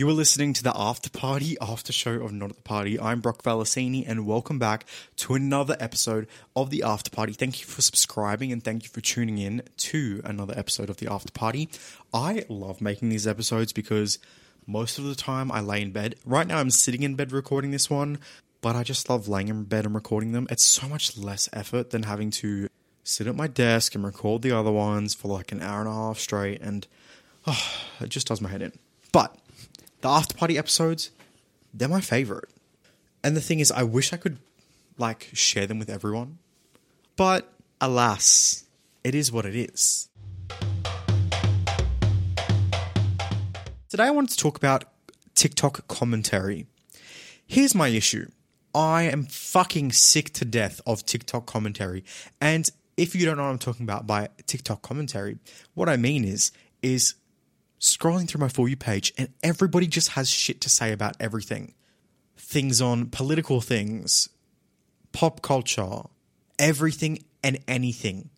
You are listening to the After Party After Show of Not at the Party. I'm Brock Valesini, and welcome back to another episode of the After Party. Thank you for subscribing and thank you for tuning in to another episode of the After Party. I love making these episodes because most of the time I lay in bed. Right now I'm sitting in bed recording this one, but I just love laying in bed and recording them. It's so much less effort than having to sit at my desk and record the other ones for like an hour and a half straight, and oh, it just does my head in. But the after party episodes, they're my favorite. And the thing is, I wish I could like share them with everyone, but alas, it is what it is. Today, I wanted to talk about TikTok commentary. Here's my issue I am fucking sick to death of TikTok commentary. And if you don't know what I'm talking about by TikTok commentary, what I mean is, is scrolling through my For You page and everybody just has shit to say about everything. Things on political things, pop culture, everything and anything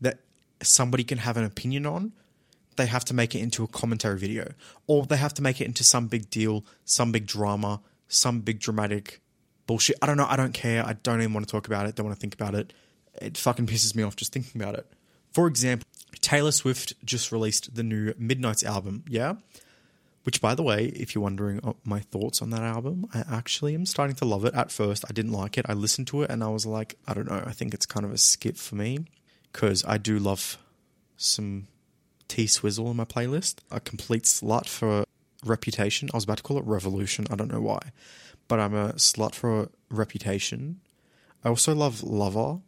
that somebody can have an opinion on they have to make it into a commentary video or they have to make it into some big deal, some big drama, some big dramatic bullshit. I don't know. I don't care. I don't even want to talk about it. Don't want to think about it. It fucking pisses me off just thinking about it. For example, Taylor Swift just released the new Midnights album. Yeah. Which, by the way, if you're wondering uh, my thoughts on that album, I actually am starting to love it. At first, I didn't like it. I listened to it and I was like, I don't know. I think it's kind of a skip for me because I do love some T Swizzle in my playlist. A complete slut for Reputation. I was about to call it Revolution. I don't know why, but I'm a slut for Reputation. I also love Lover,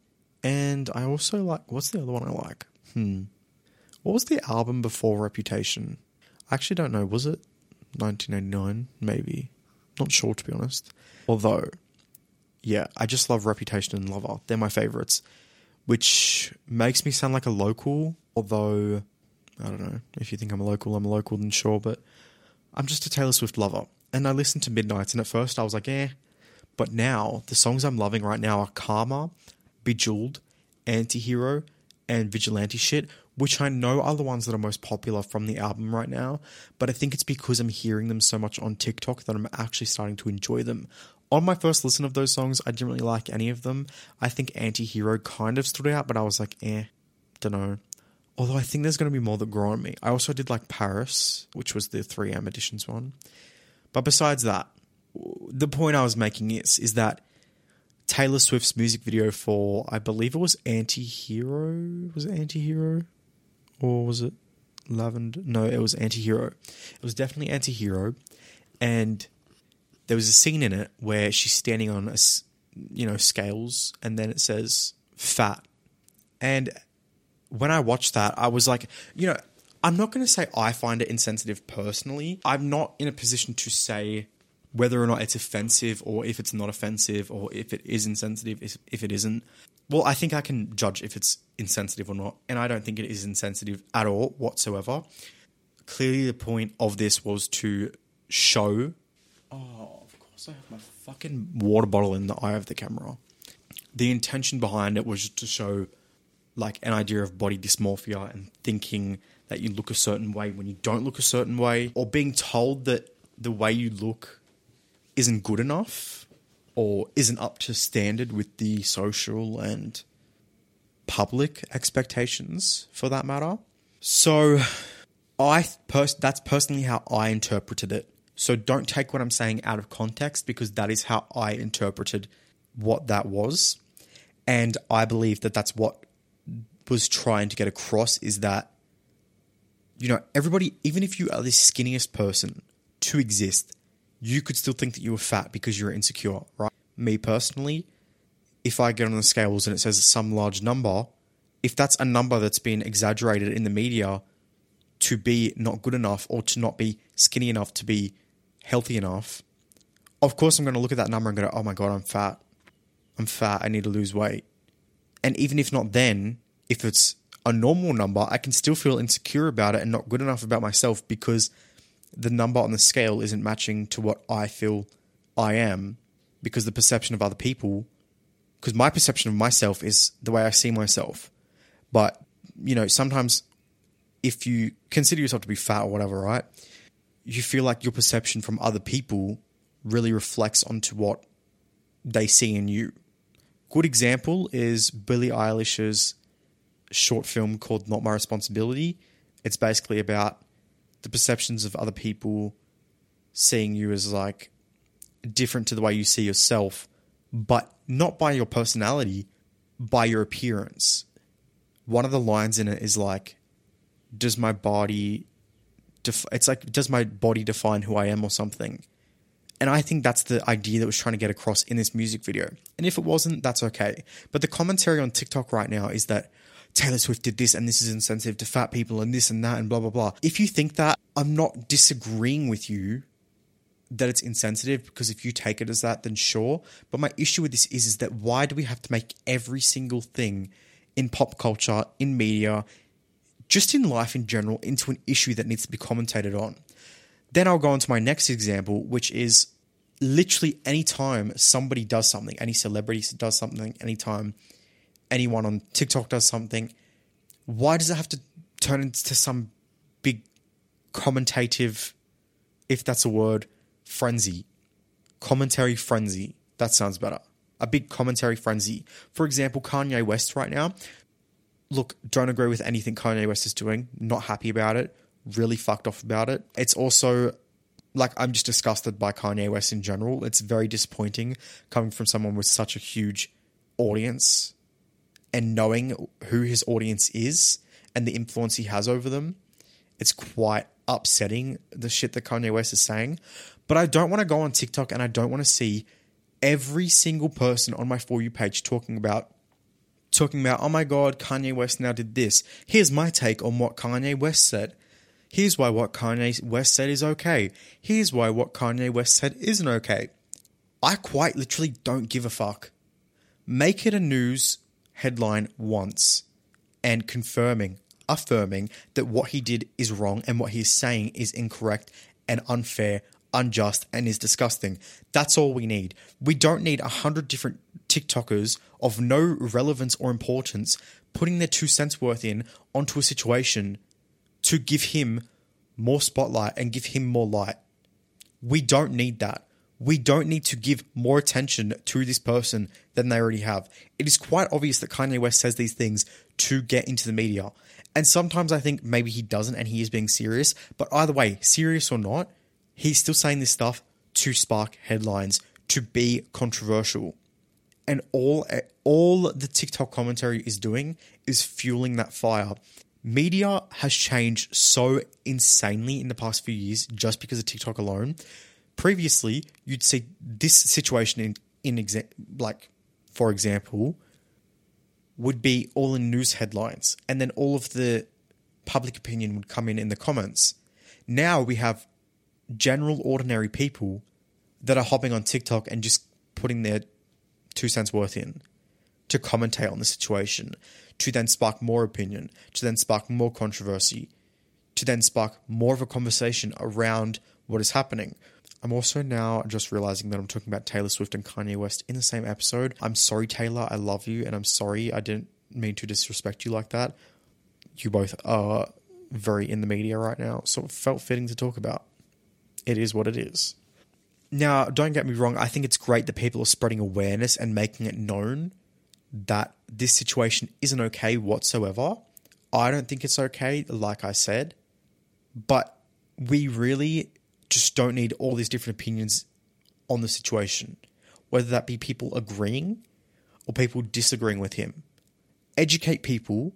and I also like what's the other one I like? Hmm. What was the album before Reputation? I actually don't know. Was it 1989? Maybe. Not sure to be honest. Although, yeah, I just love Reputation and Lover. They're my favorites, which makes me sound like a local. Although I don't know. If you think I'm a local, I'm a local, then sure. But I'm just a Taylor Swift lover. And I listened to Midnights, and at first I was like, eh. But now, the songs I'm loving right now are Karma, Bejeweled, Antihero, and Vigilante Shit, which I know are the ones that are most popular from the album right now. But I think it's because I'm hearing them so much on TikTok that I'm actually starting to enjoy them. On my first listen of those songs, I didn't really like any of them. I think Antihero kind of stood out, but I was like, eh, don't know. Although I think there's going to be more that grow on me. I also did like Paris, which was the 3am editions one. But besides that, the point I was making is is that Taylor Swift's music video for I believe it was Anti-Hero, was it Anti-Hero? Or was it Lavender? No, it was Anti-Hero. It was definitely Anti-Hero and there was a scene in it where she's standing on a you know scales and then it says fat. And when I watched that, I was like, you know, I'm not going to say I find it insensitive personally. I'm not in a position to say whether or not it's offensive or if it's not offensive or if it is insensitive, if it isn't. Well, I think I can judge if it's insensitive or not. And I don't think it is insensitive at all whatsoever. Clearly, the point of this was to show. Oh, of course, I have my fucking water bottle in the eye of the camera. The intention behind it was to show like an idea of body dysmorphia and thinking that you look a certain way when you don't look a certain way, or being told that the way you look isn't good enough or isn't up to standard with the social and public expectations for that matter. So I pers- that's personally how I interpreted it. So don't take what I'm saying out of context because that is how I interpreted what that was. And I believe that that's what was trying to get across is that, you know, everybody, even if you are the skinniest person to exist, you could still think that you were fat because you're insecure, right? Me personally, if I get on the scales and it says some large number, if that's a number that's been exaggerated in the media to be not good enough or to not be skinny enough to be healthy enough, of course I'm going to look at that number and go, oh my God, I'm fat. I'm fat. I need to lose weight. And even if not then, if it's a normal number, I can still feel insecure about it and not good enough about myself because the number on the scale isn't matching to what I feel I am because the perception of other people, because my perception of myself is the way I see myself. But, you know, sometimes if you consider yourself to be fat or whatever, right? you feel like your perception from other people really reflects onto what they see in you. Good example is Billie Eilish's short film called Not My Responsibility. It's basically about the perceptions of other people seeing you as like different to the way you see yourself, but not by your personality, by your appearance. One of the lines in it is like, Does my body, def- it's like, does my body define who I am or something? And I think that's the idea that was trying to get across in this music video. And if it wasn't, that's okay. But the commentary on TikTok right now is that Taylor Swift did this and this is insensitive to fat people and this and that and blah, blah, blah. If you think that, I'm not disagreeing with you that it's insensitive because if you take it as that, then sure. But my issue with this is, is that why do we have to make every single thing in pop culture, in media, just in life in general, into an issue that needs to be commentated on? Then I'll go on to my next example, which is literally anytime somebody does something, any celebrity does something, anytime anyone on TikTok does something, why does it have to turn into some big commentative, if that's a word, frenzy? Commentary frenzy. That sounds better. A big commentary frenzy. For example, Kanye West right now. Look, don't agree with anything Kanye West is doing. Not happy about it really fucked off about it. It's also like I'm just disgusted by Kanye West in general. It's very disappointing coming from someone with such a huge audience and knowing who his audience is and the influence he has over them. It's quite upsetting the shit that Kanye West is saying. But I don't want to go on TikTok and I don't want to see every single person on my For You page talking about talking about, oh my god, Kanye West now did this. Here's my take on what Kanye West said. Here's why what Kanye West said is okay. Here's why what Kanye West said isn't okay. I quite literally don't give a fuck. Make it a news headline once and confirming, affirming that what he did is wrong and what he's saying is incorrect and unfair, unjust, and is disgusting. That's all we need. We don't need a hundred different TikTokers of no relevance or importance putting their two cents worth in onto a situation to give him more spotlight and give him more light. We don't need that. We don't need to give more attention to this person than they already have. It is quite obvious that Kanye West says these things to get into the media. And sometimes I think maybe he doesn't and he is being serious. But either way, serious or not, he's still saying this stuff to spark headlines, to be controversial. And all all the TikTok commentary is doing is fueling that fire media has changed so insanely in the past few years just because of TikTok alone. Previously, you'd see this situation in in exa- like for example would be all in news headlines and then all of the public opinion would come in in the comments. Now we have general ordinary people that are hopping on TikTok and just putting their two cents worth in to commentate on the situation to then spark more opinion, to then spark more controversy, to then spark more of a conversation around what is happening. I'm also now just realizing that I'm talking about Taylor Swift and Kanye West in the same episode. I'm sorry, Taylor. I love you, and I'm sorry I didn't mean to disrespect you like that. You both are very in the media right now, so it felt fitting to talk about. It is what it is. Now, don't get me wrong, I think it's great that people are spreading awareness and making it known that this situation isn't okay whatsoever. I don't think it's okay, like I said, but we really just don't need all these different opinions on the situation, whether that be people agreeing or people disagreeing with him. Educate people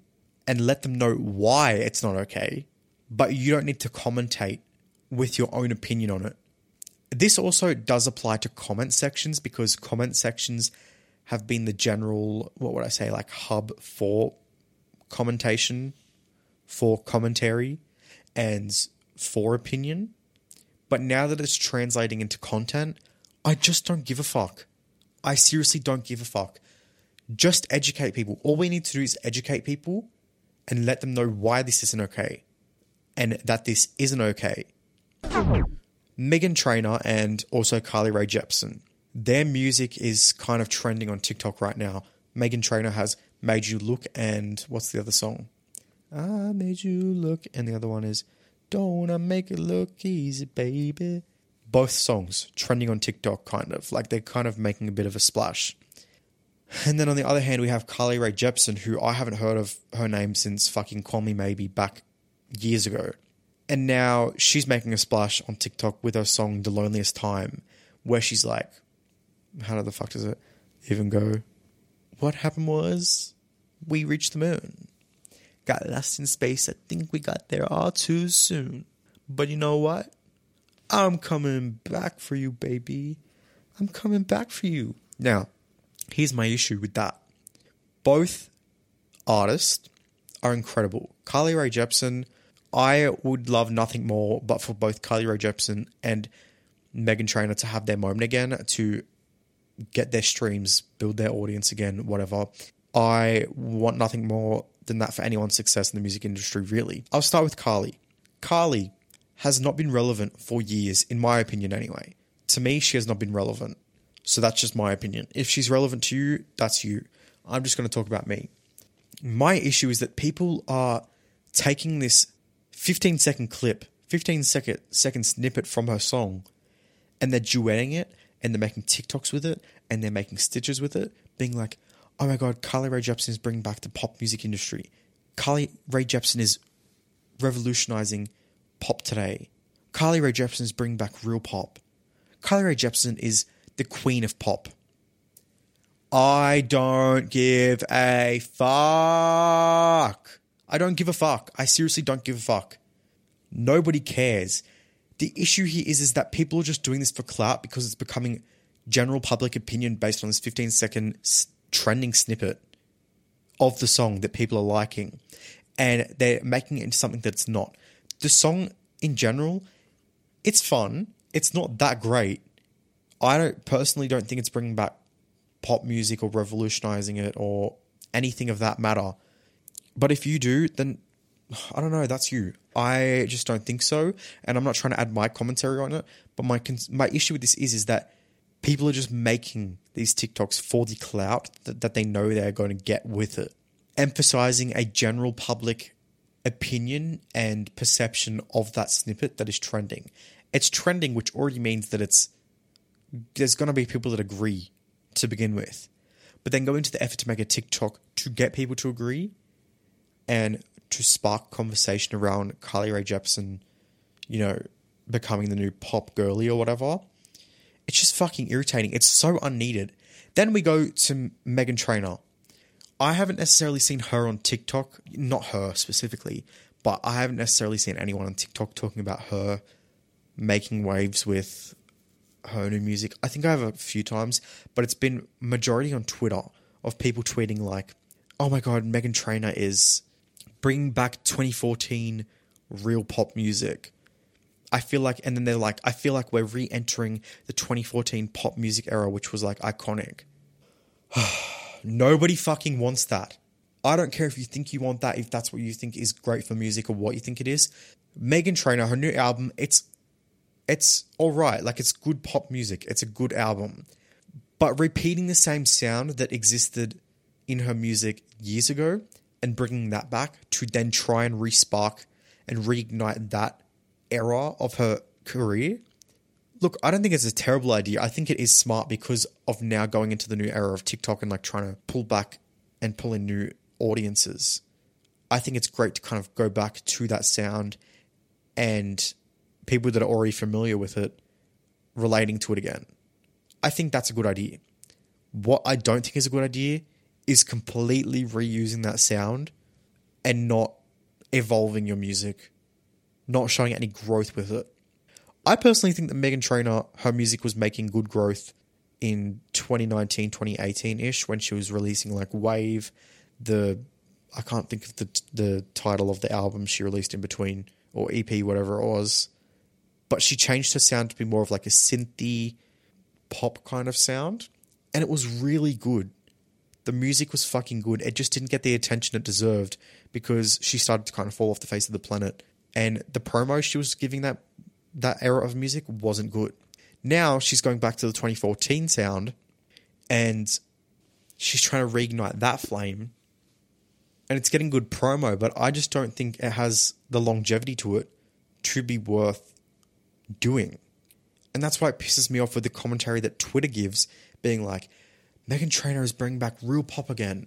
and let them know why it's not okay, but you don't need to commentate with your own opinion on it. This also does apply to comment sections because comment sections have been the general, what would I say, like hub for commentation, for commentary, and for opinion. But now that it's translating into content, I just don't give a fuck. I seriously don't give a fuck. Just educate people. All we need to do is educate people and let them know why this isn't okay and that this isn't okay. Meghan Trainor and also Carly Rae Jepsen their music is kind of trending on TikTok right now. Meghan Trainor has Made You Look and what's the other song? I Made You Look. And the other one is Don't wanna make it look easy, baby. Both songs trending on TikTok, kind of like they're kind of making a bit of a splash. And then on the other hand, we have Carly Rae Jepsen, who I haven't heard of her name since fucking Call Me Maybe back years ago. And now she's making a splash on TikTok with her song The Loneliest Time, where she's like, how the fuck does it even go? What happened was we reached the moon. Got lost in space. I think we got there all too soon. But you know what? I'm coming back for you, baby. I'm coming back for you. Now, here's my issue with that. Both artists are incredible. Carly Rae Jepsen, I would love nothing more but for both Carly Rae Jepsen and Meghan Trainor to have their moment again, to get their streams, build their audience again, whatever. I want nothing more than that for anyone's success in the music industry, really. I'll start with Carly. Carly has not been relevant for years, in my opinion, anyway. To me, she has not been relevant. So that's just my opinion. If she's relevant to you, that's you. I'm just going to talk about me. My issue is that people are taking this 15 second clip, 15 second, second snippet from her song, and they're duetting it, and they're making TikToks with it, and they're making stitches with it, being like, oh my god, Carly Rae Jepsen is bringing back the pop music industry. Carly Rae Jepsen is revolutionizing pop today. Carly Rae Jepsen is bringing back real pop. Carly Rae Jepsen is the queen of pop. I don't give a fuck. I don't give a fuck. I seriously don't give a fuck. Nobody cares. The issue here is, is that people are just doing this for clout because it's becoming general public opinion based on this 15 second trending snippet of the song that people are liking. And they're making it into something that's not. The song in general, it's fun. It's not that great. I don't personally don't think it's bringing back pop music or revolutionizing it or anything of that matter. But if you do, then I don't know. That's you. I just don't think so, and I'm not trying to add my commentary on it. But my my issue with this is is that people are just making these TikToks for the clout that, that they know they're going to get with it, emphasizing a general public opinion and perception of that snippet that is trending. It's trending, which already means that it's there's going to be people that agree to begin with, but then go into the effort to make a TikTok to get people to agree and to spark conversation around Carly Rae Jepsen, you know, becoming the new pop girly or whatever. It's just fucking irritating. It's so unneeded. Then we go to Meghan Trainor. I haven't necessarily seen her on TikTok, not her specifically, but I haven't necessarily seen anyone on TikTok talking about her making waves with her new music. I think I have a few times, but it's been majority on Twitter of people tweeting like, "Oh my god, Meghan Trainor is bringing back 2014 real pop music." I feel like, and then they're like, I feel like we're re-entering the 2014 pop music era, which was like iconic. Nobody fucking wants that. I don't care if you think you want that, if that's what you think is great for music or what you think it is. Meghan Trainor, her new album, it's it's all right. Like it's good pop music. It's a good album. But repeating the same sound that existed in her music years ago and bringing that back to then try and respark and reignite that era of her career. Look, I don't think it's a terrible idea. I think it is smart because of now going into the new era of TikTok and like trying to pull back and pull in new audiences. I think it's great to kind of go back to that sound and people that are already familiar with it relating to it again. I think that's a good idea. What I don't think is a good idea is completely reusing that sound and not evolving your music not showing any growth with it. I personally think that Meghan Trainor, her music was making good growth in 2019, 2018 ish when she was releasing like Wave, the I can't think of the the title of the album she released in between or EP, whatever it was. But she changed her sound to be more of like a synthy pop kind of sound, and it was really good. The music was fucking good. It just didn't get the attention it deserved because she started to kind of fall off the face of the planet and the promo she was giving that that era of music wasn't good. Now she's going back to the 2014 sound and she's trying to reignite that flame. And it's getting good promo, but I just don't think it has the longevity to it to be worth doing. And that's why it pisses me off with the commentary that Twitter gives, being like, Meghan Trainor is bringing back real pop again.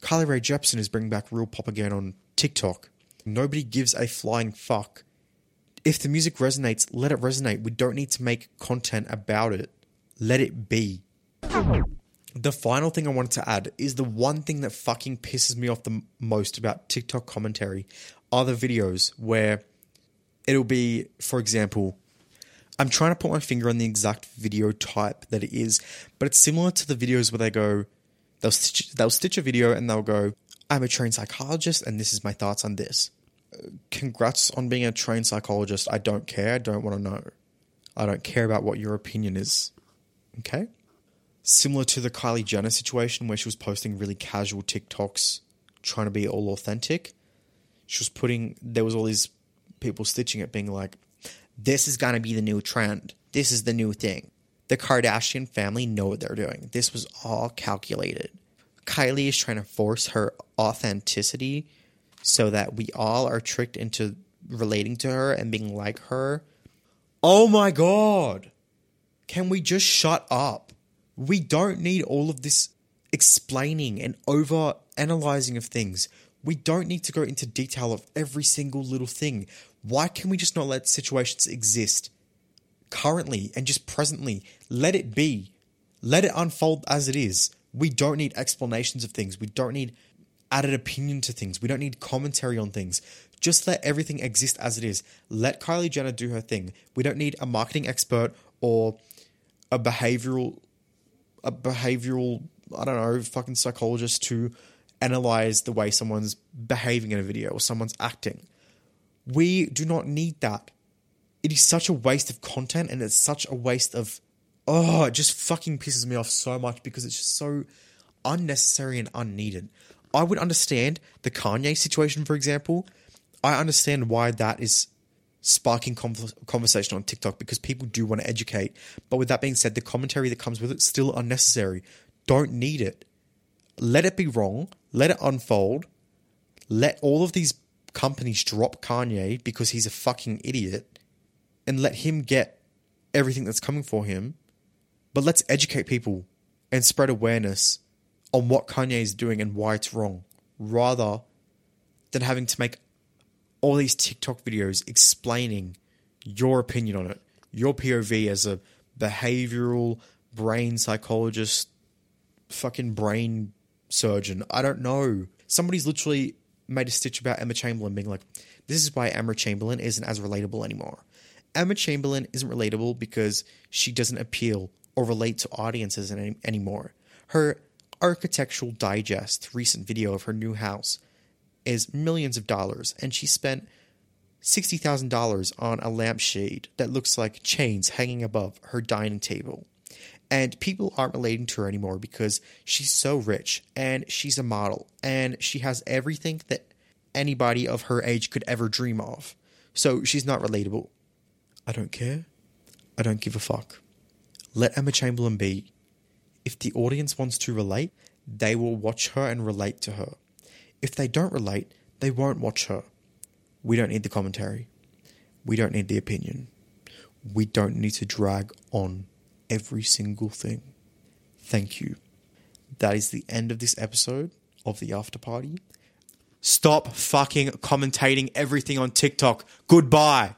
Carly Rae Jepsen is bringing back real pop again on TikTok. Nobody gives a flying fuck. If the music resonates, let it resonate. We don't need to make content about it. Let it be. The final thing I wanted to add is the one thing that fucking pisses me off the most about TikTok commentary are the videos where it'll be, for example, I'm trying to put my finger on the exact video type that it is, but it's similar to the videos where they go, they'll stitch, they'll stitch a video and they'll go, I'm a trained psychologist and this is my thoughts on this. Congrats on being a trained psychologist. I don't care. I don't want to know. I don't care about what your opinion is. Okay? Similar to the Kylie Jenner situation where she was posting really casual TikToks trying to be all authentic. She was putting, there was all these people stitching it, being like, this is going to be the new trend. This is the new thing. The Kardashian family know what they're doing. This was all calculated. Kylie is trying to force her authenticity so that we all are tricked into relating to her and being like her. Oh my god. Can we just shut up? We don't need all of this explaining and over analyzing of things. We don't need to go into detail of every single little thing. Why can we just not let situations exist currently and just presently? Let it be. Let it unfold as it is. We don't need explanations of things. We don't need added opinion to things. We don't need commentary on things. Just let everything exist as it is. Let Kylie Jenner do her thing. We don't need a marketing expert or a behavioral a behavioral I don't know, fucking psychologist to analyze the way someone's behaving in a video or someone's acting. We do not need that. It is such a waste of content and it's such a waste of oh, it just fucking pisses me off so much because it's just so unnecessary and unneeded. I would understand the Kanye situation, for example. I understand why that is sparking conversation on TikTok because people do want to educate. But with that being said, the commentary that comes with it still unnecessary. Don't need it. Let it be wrong. Let it unfold. Let all of these companies drop Kanye because he's a fucking idiot and let him get everything that's coming for him. But let's educate people and spread awareness on what Kanye is doing and why it's wrong, rather than having to make all these TikTok videos explaining your opinion on it, your POV as a behavioral brain psychologist, fucking brain surgeon. I don't know. Somebody's literally made a stitch about Emma Chamberlain being like, this is why Emma Chamberlain isn't as relatable anymore. Emma Chamberlain isn't relatable because she doesn't appeal or relate to audiences any- anymore. Her Architectural Digest recent video of her new house is millions of dollars, and she spent $60,000 on a lampshade that looks like chains hanging above her dining table. And people aren't relating to her anymore because she's so rich and she's a model and she has everything that anybody of her age could ever dream of. So she's not relatable. I don't care. I don't give a fuck. Let Emma Chamberlain be. If the audience wants to relate, they will watch her and relate to her. If they don't relate, they won't watch her. We don't need the commentary. We don't need the opinion. We don't need to drag on every single thing. Thank you. That is the end of this episode of the after party. Stop fucking commentating everything on TikTok. Goodbye.